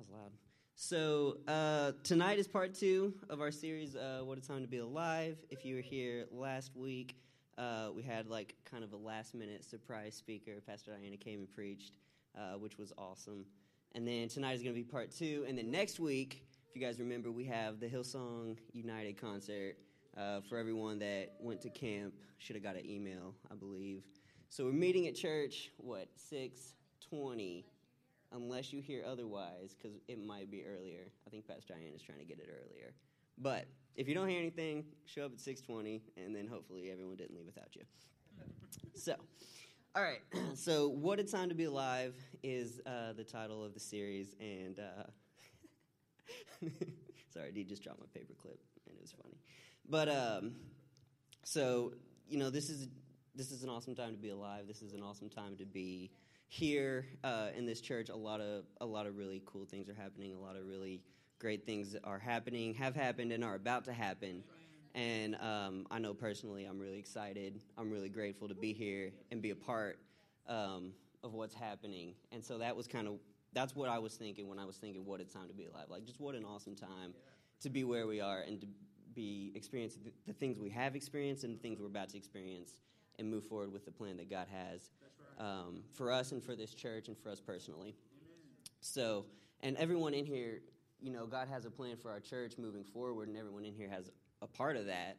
was loud. So uh, tonight is part two of our series, uh, "What a Time to Be Alive." If you were here last week, uh, we had like kind of a last-minute surprise speaker. Pastor Diana came and preached, uh, which was awesome. And then tonight is going to be part two. And then next week, if you guys remember, we have the Hillsong United concert. Uh, for everyone that went to camp, should have got an email, I believe. So we're meeting at church. What six twenty? Unless you hear otherwise, because it might be earlier. I think Pastor Diane is trying to get it earlier. But if you don't hear anything, show up at 6:20, and then hopefully everyone didn't leave without you. so, all right. So, what a time to be alive is uh, the title of the series, and uh, sorry, D just dropped my paperclip, and it was funny. But um, so you know, this is this is an awesome time to be alive. This is an awesome time to be here uh, in this church, a lot of a lot of really cool things are happening. A lot of really great things are happening, have happened, and are about to happen. And um, I know personally, I'm really excited. I'm really grateful to be here and be a part um, of what's happening. And so that was kind of that's what I was thinking when I was thinking, what a time to be alive. Like, just what an awesome time to be where we are and to be experiencing the, the things we have experienced and the things we're about to experience and move forward with the plan that God has um, for us and for this church and for us personally. So, and everyone in here, you know, God has a plan for our church moving forward, and everyone in here has a part of that.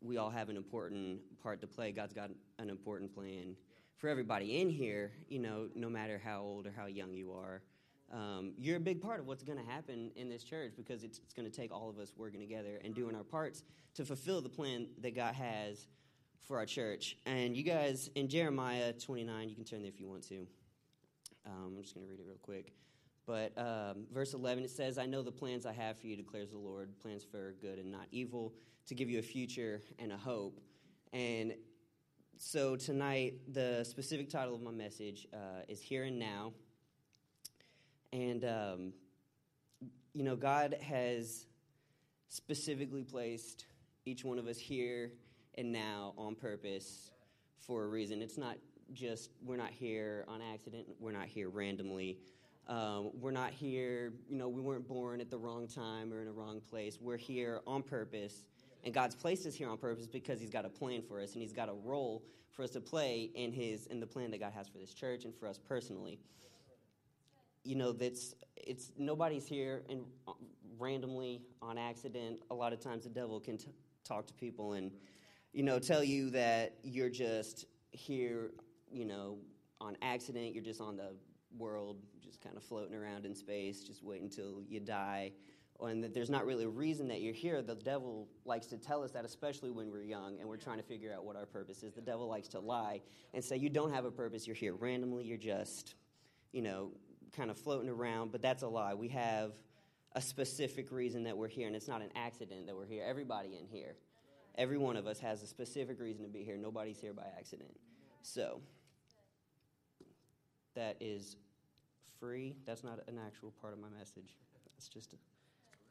We all have an important part to play. God's got an important plan for everybody in here, you know, no matter how old or how young you are. Um, you're a big part of what's going to happen in this church because it's, it's going to take all of us working together and doing our parts to fulfill the plan that God has for our church. And you guys, in Jeremiah 29, you can turn there if you want to. Um, I'm just going to read it real quick. But um, verse 11, it says, I know the plans I have for you, declares the Lord, plans for good and not evil, to give you a future and a hope. And so tonight, the specific title of my message uh, is Here and Now. And, um, you know, God has specifically placed each one of us here and now on purpose for a reason. It's not just we're not here on accident, we're not here randomly. Um, we're not here, you know, we weren't born at the wrong time or in a wrong place. We're here on purpose. And God's placed us here on purpose because He's got a plan for us and He's got a role for us to play in His in the plan that God has for this church and for us personally. You know, that's it's nobody's here and uh, randomly on accident. A lot of times the devil can t- talk to people and you know, tell you that you're just here, you know, on accident, you're just on the world, just kind of floating around in space, just wait until you die, and that there's not really a reason that you're here. The devil likes to tell us that, especially when we're young and we're trying to figure out what our purpose is. The devil likes to lie and say, You don't have a purpose, you're here randomly, you're just, you know, kind of floating around, but that's a lie. We have a specific reason that we're here, and it's not an accident that we're here. Everybody in here Every one of us has a specific reason to be here. Nobody's here by accident. So, that is free. That's not an actual part of my message. That's just a.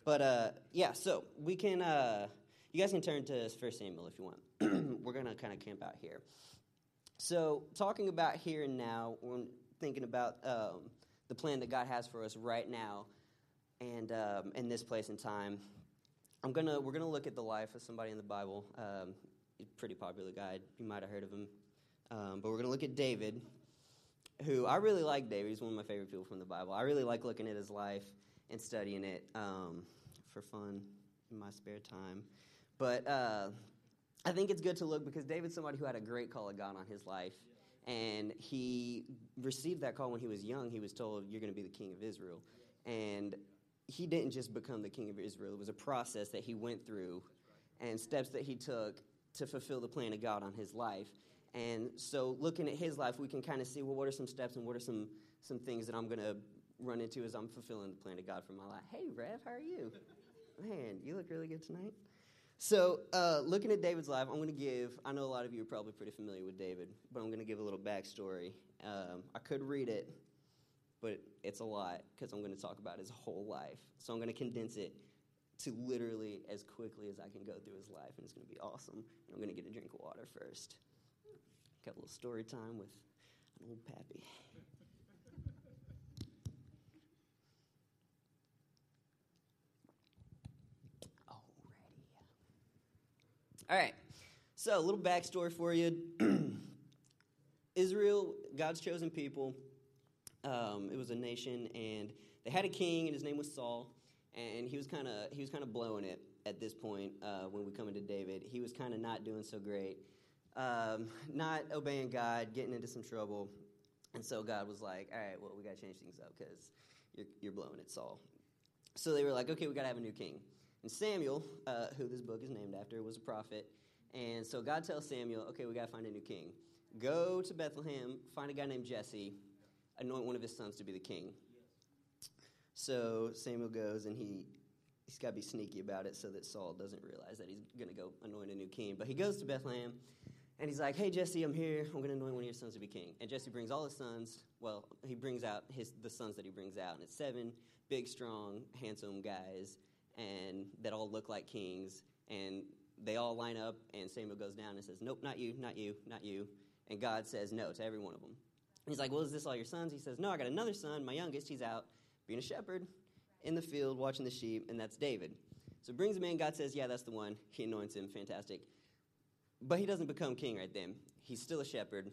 But uh, yeah, so we can. Uh, you guys can turn to First Samuel if you want. We're gonna kind of camp out here. So, talking about here and now, we're thinking about um, the plan that God has for us right now, and um, in this place and time. I'm gonna we're gonna look at the life of somebody in the Bible. Um, pretty popular guy. You might have heard of him. Um, but we're gonna look at David, who I really like. David. He's one of my favorite people from the Bible. I really like looking at his life and studying it um, for fun in my spare time. But uh, I think it's good to look because David's somebody who had a great call of God on his life. And he received that call when he was young. He was told, You're going to be the king of Israel. And he didn't just become the king of Israel. It was a process that he went through and steps that he took to fulfill the plan of God on his life. And so, looking at his life, we can kind of see well, what are some steps and what are some, some things that I'm going to run into as I'm fulfilling the plan of God for my life? Hey, Rev, how are you? Man, you look really good tonight. So, uh, looking at David's life, I'm going to give, I know a lot of you are probably pretty familiar with David, but I'm going to give a little backstory. Um, I could read it, but it's a lot because I'm going to talk about his whole life. So I'm going to condense it to literally as quickly as I can go through his life, and it's going to be awesome. And I'm going to get a drink of water first. Got a little story time with an old pappy. Alrighty. All right. So, a little backstory for you. Israel, God's chosen people, um, it was a nation, and they had a king, and his name was Saul, and he was kind of he was kind of blowing it at this point uh, when we come into David. He was kind of not doing so great, um, not obeying God, getting into some trouble, and so God was like, "All right, well, we got to change things up because you're, you're blowing it, Saul." So they were like, "Okay, we got to have a new king." And Samuel, uh, who this book is named after, was a prophet, and so God tells Samuel, "Okay, we got to find a new king. Go to Bethlehem, find a guy named Jesse, anoint one of his sons to be the king." So Samuel goes and he he's got to be sneaky about it so that Saul doesn't realize that he's going to go anoint a new king. But he goes to Bethlehem and he's like, "Hey Jesse, I'm here. I'm going to anoint one of your sons to be king." And Jesse brings all his sons. Well, he brings out his the sons that he brings out, and it's seven big, strong, handsome guys, and that all look like kings. And they all line up, and Samuel goes down and says, "Nope, not you, not you, not you." And God says no to every one of them. He's like, "Well, is this all your sons?" He says, "No, I got another son, my youngest. He's out." being a shepherd in the field watching the sheep, and that's David. So brings him in. God says, Yeah, that's the one. He anoints him. Fantastic. But he doesn't become king right then. He's still a shepherd.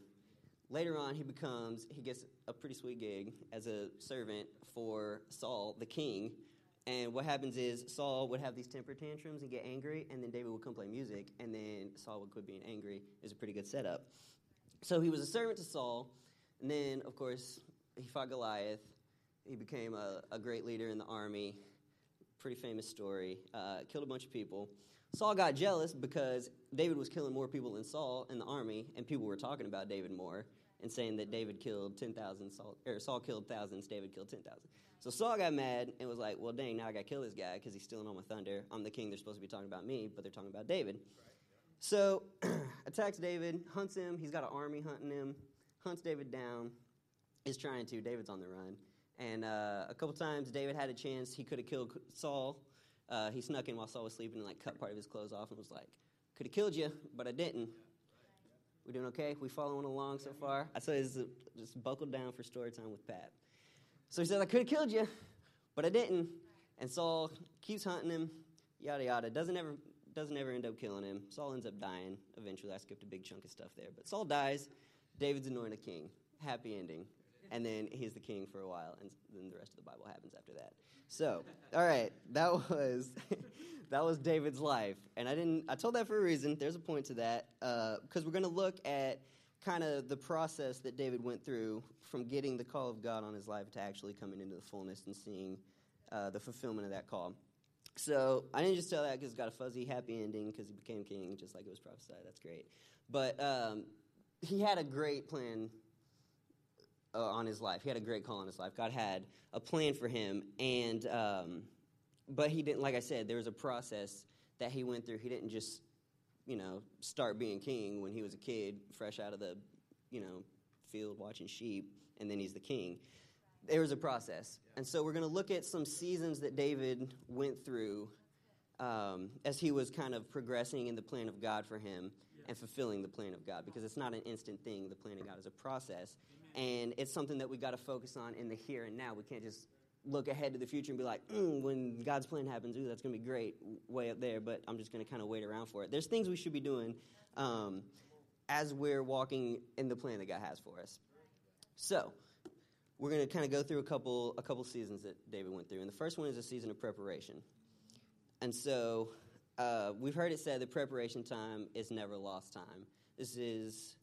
Later on, he becomes, he gets a pretty sweet gig as a servant for Saul, the king. And what happens is Saul would have these temper tantrums and get angry, and then David would come play music, and then Saul would quit being angry. It was a pretty good setup. So he was a servant to Saul, and then, of course, he fought Goliath, he became a, a great leader in the army. Pretty famous story. Uh, killed a bunch of people. Saul got jealous because David was killing more people than Saul in the army, and people were talking about David more and saying that David killed 10,000, Saul, or Saul killed thousands, David killed 10,000. So Saul got mad and was like, well, dang, now I got to kill this guy because he's stealing all my thunder. I'm the king. They're supposed to be talking about me, but they're talking about David. So attacks David, hunts him. He's got an army hunting him, hunts David down, is trying to. David's on the run. And uh, a couple times, David had a chance. He could have killed Saul. Uh, he snuck in while Saul was sleeping and like cut part of his clothes off and was like, "Could have killed you, but I didn't." We doing okay? We following along so far? I said, just buckled down for story time with Pat. So he says, "I could have killed you, but I didn't." And Saul keeps hunting him, yada yada. Doesn't ever doesn't ever end up killing him. Saul ends up dying eventually. I skipped a big chunk of stuff there, but Saul dies. David's anointed king. Happy ending and then he's the king for a while, and then the rest of the Bible happens after that. So, all right, that was that was David's life, and I didn't. I told that for a reason. There's a point to that because uh, we're going to look at kind of the process that David went through from getting the call of God on his life to actually coming into the fullness and seeing uh, the fulfillment of that call. So I didn't just tell that because it's got a fuzzy, happy ending because he became king, just like it was prophesied. That's great. But um, he had a great plan uh, on his life. He had a great call on his life. God had a plan for him, and um, but he didn't. Like I said, there was a process that he went through. He didn't just, you know, start being king when he was a kid, fresh out of the, you know, field watching sheep, and then he's the king. There was a process, and so we're going to look at some seasons that David went through um, as he was kind of progressing in the plan of God for him and fulfilling the plan of God because it's not an instant thing. The plan of God is a process and it's something that we got to focus on in the here and now. We can't just look ahead to the future and be like, mm, when God's plan happens, ooh, that's going to be great, way up there, but I'm just going to kind of wait around for it. There's things we should be doing um, as we're walking in the plan that God has for us. So, we're going to kind of go through a couple a couple seasons that David went through, and the first one is a season of preparation. And so, uh, we've heard it said that preparation time is never lost time. This is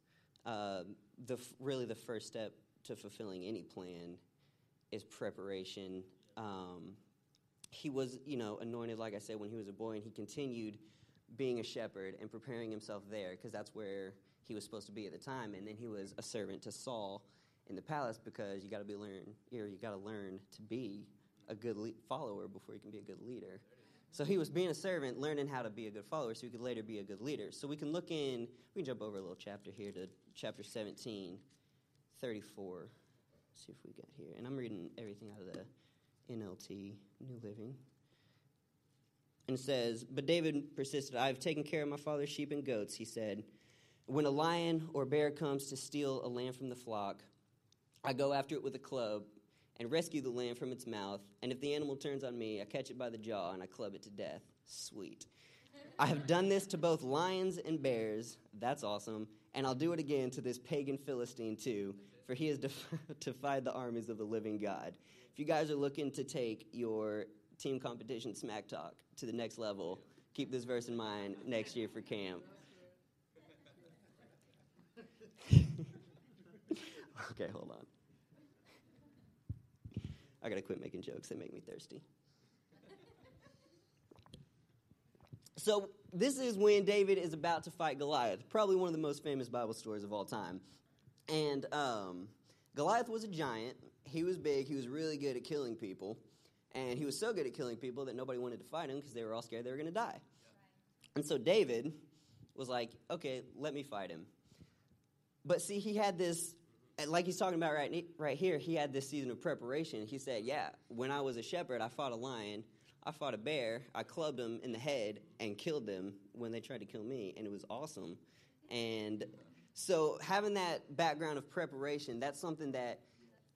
uh, the really the first step to fulfilling any plan is preparation. Um, he was, you know, anointed, like I said, when he was a boy, and he continued being a shepherd and preparing himself there because that's where he was supposed to be at the time. And then he was a servant to Saul in the palace because you got to be learn, you got to learn to be a good le- follower before you can be a good leader. So he was being a servant, learning how to be a good follower so he could later be a good leader. So we can look in, we can jump over a little chapter here to chapter 17, 34. Let's see if we got here. And I'm reading everything out of the NLT, New Living. And says, But David persisted, I have taken care of my father's sheep and goats, he said. When a lion or bear comes to steal a lamb from the flock, I go after it with a club and rescue the lamb from its mouth. And if the animal turns on me, I catch it by the jaw and I club it to death. Sweet. I have done this to both lions and bears. That's awesome. And I'll do it again to this pagan Philistine too, for he has def- defied the armies of the living God. If you guys are looking to take your team competition smack talk to the next level, keep this verse in mind next year for camp. okay, hold on. I gotta quit making jokes, they make me thirsty. So, this is when David is about to fight Goliath, probably one of the most famous Bible stories of all time. And um, Goliath was a giant. He was big. He was really good at killing people. And he was so good at killing people that nobody wanted to fight him because they were all scared they were going to die. And so David was like, okay, let me fight him. But see, he had this, like he's talking about right, right here, he had this season of preparation. He said, yeah, when I was a shepherd, I fought a lion I fought a bear, I clubbed them in the head and killed them when they tried to kill me, and it was awesome. And so, having that background of preparation, that's something that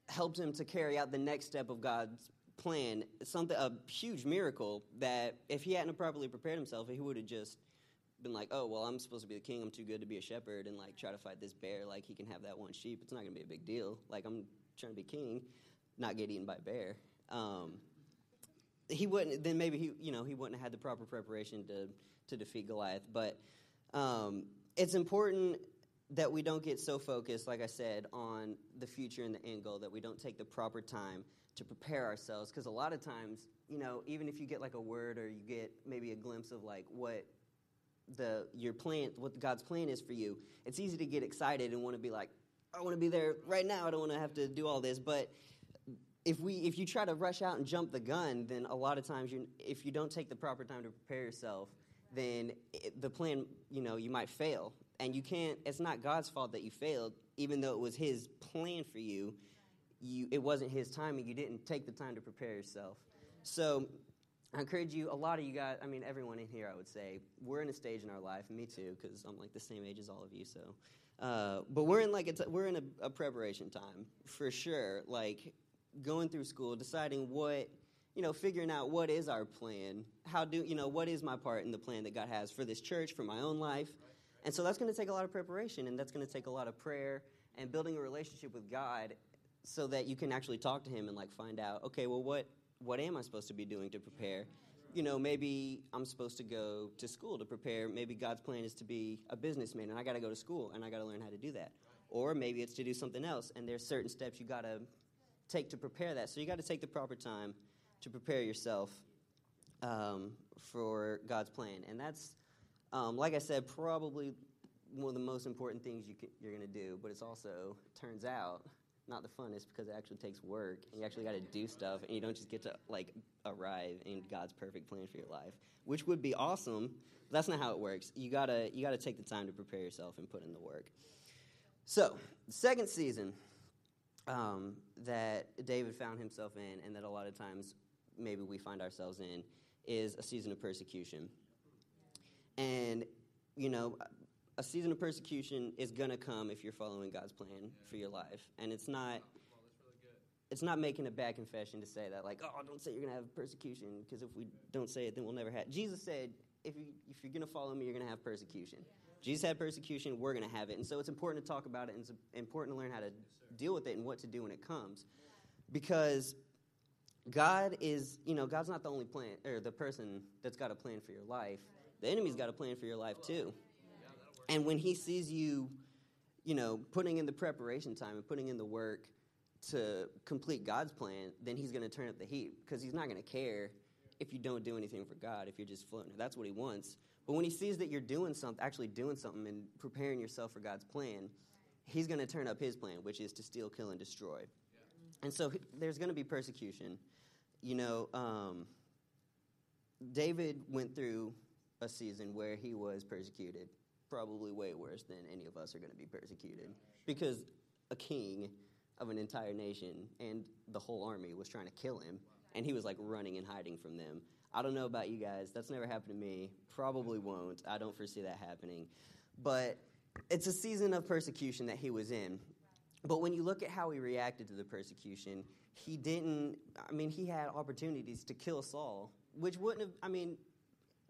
helped him to carry out the next step of God's plan. Something a huge miracle that if he hadn't properly prepared himself, he would have just been like, "Oh, well, I'm supposed to be the king. I'm too good to be a shepherd, and like try to fight this bear. Like he can have that one sheep. It's not going to be a big deal. Like I'm trying to be king, not get eaten by a bear." Um, he wouldn't then maybe he you know he wouldn't have had the proper preparation to to defeat Goliath. But um, it's important that we don't get so focused, like I said, on the future and the end goal that we don't take the proper time to prepare ourselves. Because a lot of times, you know, even if you get like a word or you get maybe a glimpse of like what the your plan, what God's plan is for you, it's easy to get excited and want to be like, I want to be there right now. I don't want to have to do all this, but if we if you try to rush out and jump the gun, then a lot of times you if you don't take the proper time to prepare yourself, then it, the plan you know you might fail, and you can't. It's not God's fault that you failed, even though it was His plan for you. You it wasn't His timing. You didn't take the time to prepare yourself. So I encourage you. A lot of you guys. I mean, everyone in here. I would say we're in a stage in our life, me too, because I'm like the same age as all of you. So. Uh, but we're in like a t- we're in a, a preparation time for sure. Like going through school, deciding what, you know, figuring out what is our plan. How do, you know, what is my part in the plan that God has for this church, for my own life? And so that's going to take a lot of preparation and that's going to take a lot of prayer and building a relationship with God so that you can actually talk to him and like find out, okay, well what what am I supposed to be doing to prepare? You know, maybe I'm supposed to go to school to prepare. Maybe God's plan is to be a businessman and I got to go to school and I got to learn how to do that. Or maybe it's to do something else and there's certain steps you got to take to prepare that. So you got to take the proper time to prepare yourself um, for God's plan. And that's, um, like I said, probably one of the most important things you you're going to do. But it's also, turns out, not the funnest because it actually takes work. And you actually got to do stuff, and you don't just get to like arrive in God's perfect plan for your life, which would be awesome. that's not how it works. You gotta you gotta take the time to prepare yourself and put in the work. So, second season um, that David found himself in, and that a lot of times maybe we find ourselves in, is a season of persecution. And, you know, a season of persecution is going to come if you're following God's plan for your life. And it's not. It's not making a bad confession to say that, like, oh, don't say you're going to have persecution, because if we don't say it, then we'll never have. Jesus said, if, you, if you're going to follow me, you're going to have persecution. Jesus had persecution, we're going to have it. And so it's important to talk about it, and it's important to learn how to deal with it and what to do when it comes. Because God is, you know, God's not the only plan or the person that's got a plan for your life. The enemy's got a plan for your life too. And when he sees you, you know, putting in the preparation time and putting in the work to complete God's plan, then he's going to turn up the heat because he's not going to care if you don't do anything for God, if you're just floating. That's what he wants. But when he sees that you're doing something, actually doing something and preparing yourself for God's plan, he's going to turn up his plan, which is to steal, kill, and destroy. Yeah. And so there's going to be persecution. You know, um, David went through a season where he was persecuted, probably way worse than any of us are going to be persecuted, because a king of an entire nation and the whole army was trying to kill him, and he was like running and hiding from them. I don't know about you guys. That's never happened to me. Probably won't. I don't foresee that happening. But it's a season of persecution that he was in. But when you look at how he reacted to the persecution, he didn't, I mean, he had opportunities to kill Saul, which wouldn't have, I mean,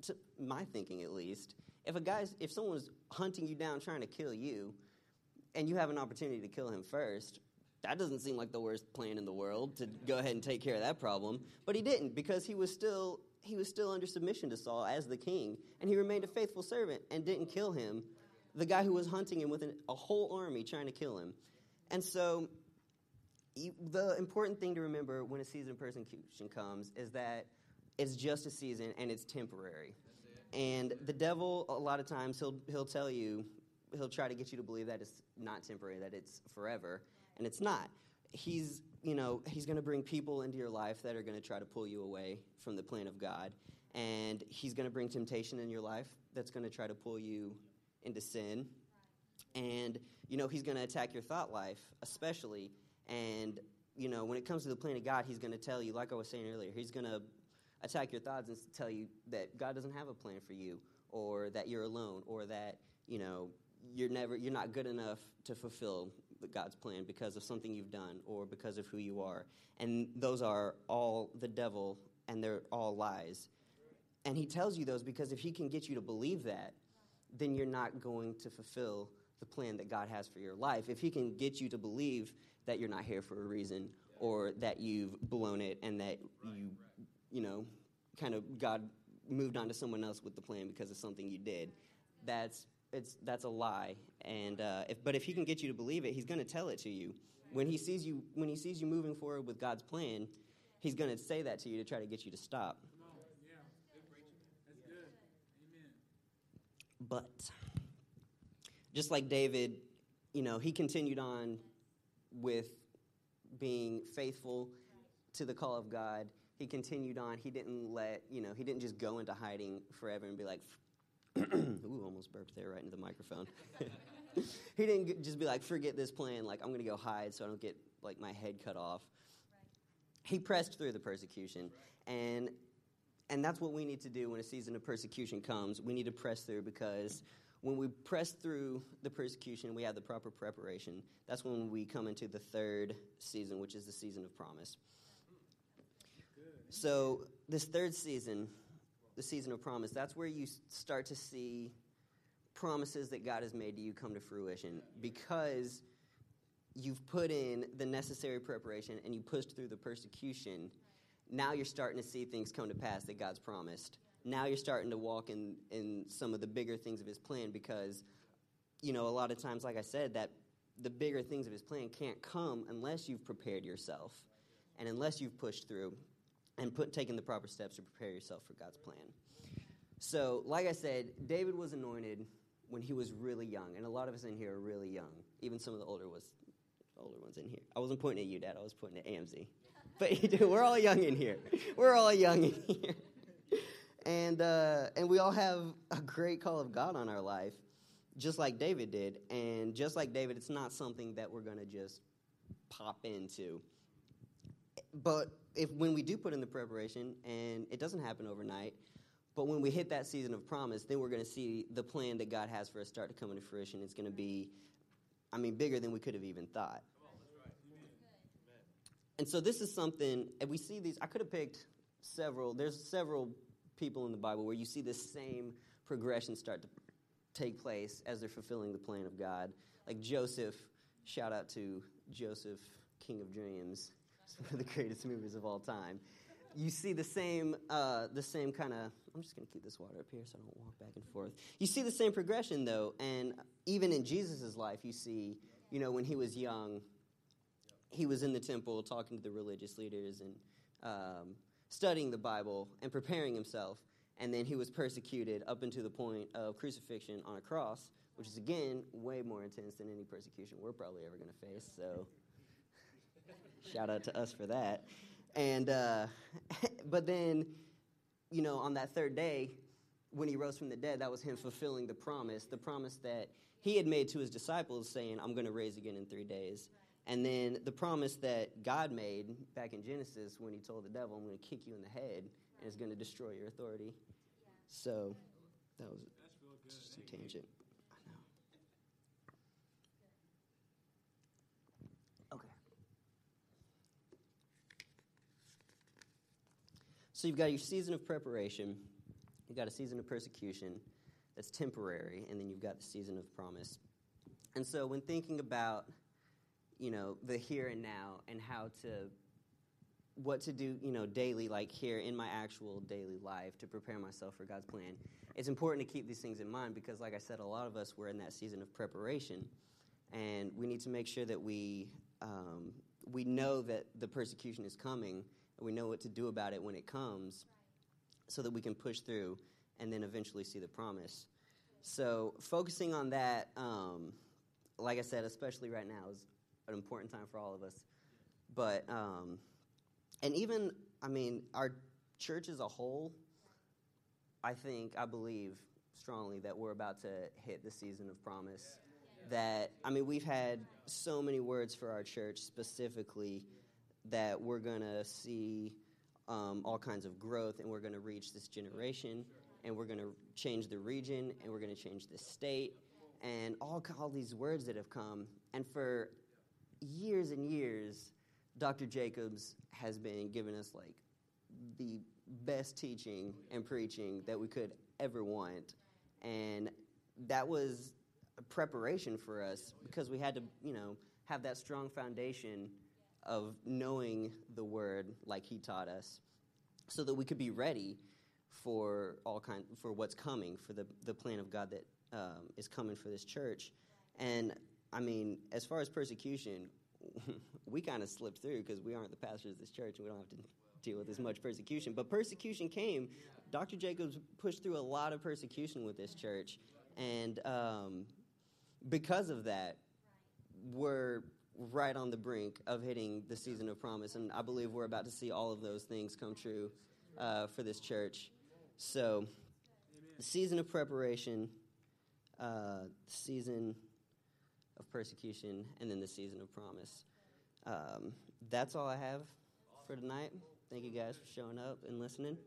to my thinking at least, if a guy's if someone's hunting you down trying to kill you, and you have an opportunity to kill him first, that doesn't seem like the worst plan in the world to go ahead and take care of that problem. But he didn't because he was still he was still under submission to Saul as the king, and he remained a faithful servant and didn't kill him, the guy who was hunting him with an, a whole army trying to kill him. And so, the important thing to remember when a season of persecution comes is that it's just a season and it's temporary. And the devil, a lot of times, he'll he'll tell you, he'll try to get you to believe that it's not temporary, that it's forever, and it's not. He's you know, he's going to bring people into your life that are going to try to pull you away from the plan of God. And he's going to bring temptation in your life that's going to try to pull you into sin. And, you know, he's going to attack your thought life, especially. And, you know, when it comes to the plan of God, he's going to tell you, like I was saying earlier, he's going to attack your thoughts and tell you that God doesn't have a plan for you, or that you're alone, or that, you know, you're never you're not good enough to fulfill God's plan because of something you've done or because of who you are. And those are all the devil and they're all lies. And he tells you those because if he can get you to believe that, then you're not going to fulfill the plan that God has for your life. If he can get you to believe that you're not here for a reason or that you've blown it and that you, you know, kind of God moved on to someone else with the plan because of something you did, that's it's that's a lie. And uh, if, but if he can get you to believe it, he's going to tell it to you. When he sees you, when he sees you moving forward with God's plan, he's going to say that to you to try to get you to stop. amen. But just like David, you know, he continued on with being faithful to the call of God. He continued on. He didn't let, you know, he didn't just go into hiding forever and be like, Ooh, almost burped there right into the microphone. he didn't just be like, forget this plan, like, I'm going to go hide so I don't get, like, my head cut off. Right. He pressed through the persecution. And, and that's what we need to do when a season of persecution comes. We need to press through because when we press through the persecution, we have the proper preparation. That's when we come into the third season, which is the season of promise. So, this third season, the season of promise, that's where you start to see promises that God has made to you come to fruition because you've put in the necessary preparation and you pushed through the persecution. Now you're starting to see things come to pass that God's promised. Now you're starting to walk in, in some of the bigger things of His plan because, you know, a lot of times, like I said, that the bigger things of His plan can't come unless you've prepared yourself and unless you've pushed through and put taking the proper steps to prepare yourself for God's plan. So, like I said, David was anointed when he was really young, and a lot of us in here are really young. Even some of the older was older ones in here. I wasn't pointing at you, Dad. I was pointing at AMZ. But we're all young in here. We're all young in here, and uh, and we all have a great call of God on our life, just like David did. And just like David, it's not something that we're going to just pop into. But if when we do put in the preparation and it doesn't happen overnight, but when we hit that season of promise, then we're going to see the plan that God has for us start to come into fruition. It's going to be, I mean, bigger than we could have even thought. And so this is something, and we see these, I could have picked several, there's several people in the Bible where you see this same progression start to take place as they're fulfilling the plan of God. Like Joseph, shout out to Joseph, King of Dreams one of the greatest movies of all time. You see the same, uh, the same kind of. I'm just going to keep this water up here so I don't walk back and forth. You see the same progression though, and even in Jesus' life, you see, you know, when he was young, he was in the temple talking to the religious leaders and um, studying the Bible and preparing himself, and then he was persecuted up until the point of crucifixion on a cross, which is again way more intense than any persecution we're probably ever going to face. So. Shout out to us for that. And uh, but then, you know, on that third day, when he rose from the dead, that was him fulfilling the promise, the promise that he had made to his disciples, saying, "I'm going to raise again in three days." And then the promise that God made back in Genesis when he told the devil, I'm going to kick you in the head and it's going to destroy your authority. So that was just a tangent. So you've got your season of preparation, you've got a season of persecution that's temporary, and then you've got the season of promise. And so, when thinking about, you know, the here and now and how to, what to do, you know, daily, like here in my actual daily life to prepare myself for God's plan, it's important to keep these things in mind because, like I said, a lot of us were in that season of preparation, and we need to make sure that we um, we know that the persecution is coming, we know what to do about it when it comes, so that we can push through and then eventually see the promise. So, focusing on that, um, like I said, especially right now, is an important time for all of us. But, um, and even, I mean, our church as a whole, I think, I believe strongly that we're about to hit the season of promise. That, I mean, we've had so many words for our church specifically that we're going to see um, all kinds of growth and we're going to reach this generation and we're going to change the region and we're going to change the state and all, all these words that have come. And for years and years, Dr. Jacobs has been giving us like the best teaching and preaching that we could ever want. And that was a preparation for us because we had to, you know, have that strong foundation of knowing the word like he taught us so that we could be ready for all kind for what's coming for the, the plan of god that um, is coming for this church. And i mean as far as persecution we kind of slipped through because we aren't the pastors of this church and we don't have to deal with as much persecution. But persecution came. Dr jacobs pushed through a lot of persecution with this church and um, because of that we're right on the brink of hitting the season of promise. And I believe we're about to see all of those things come true uh, for this church. So, the season of preparation, uh, the season of persecution, and then the season of promise. Um, that's all I have for tonight. Thank you guys for showing up and listening.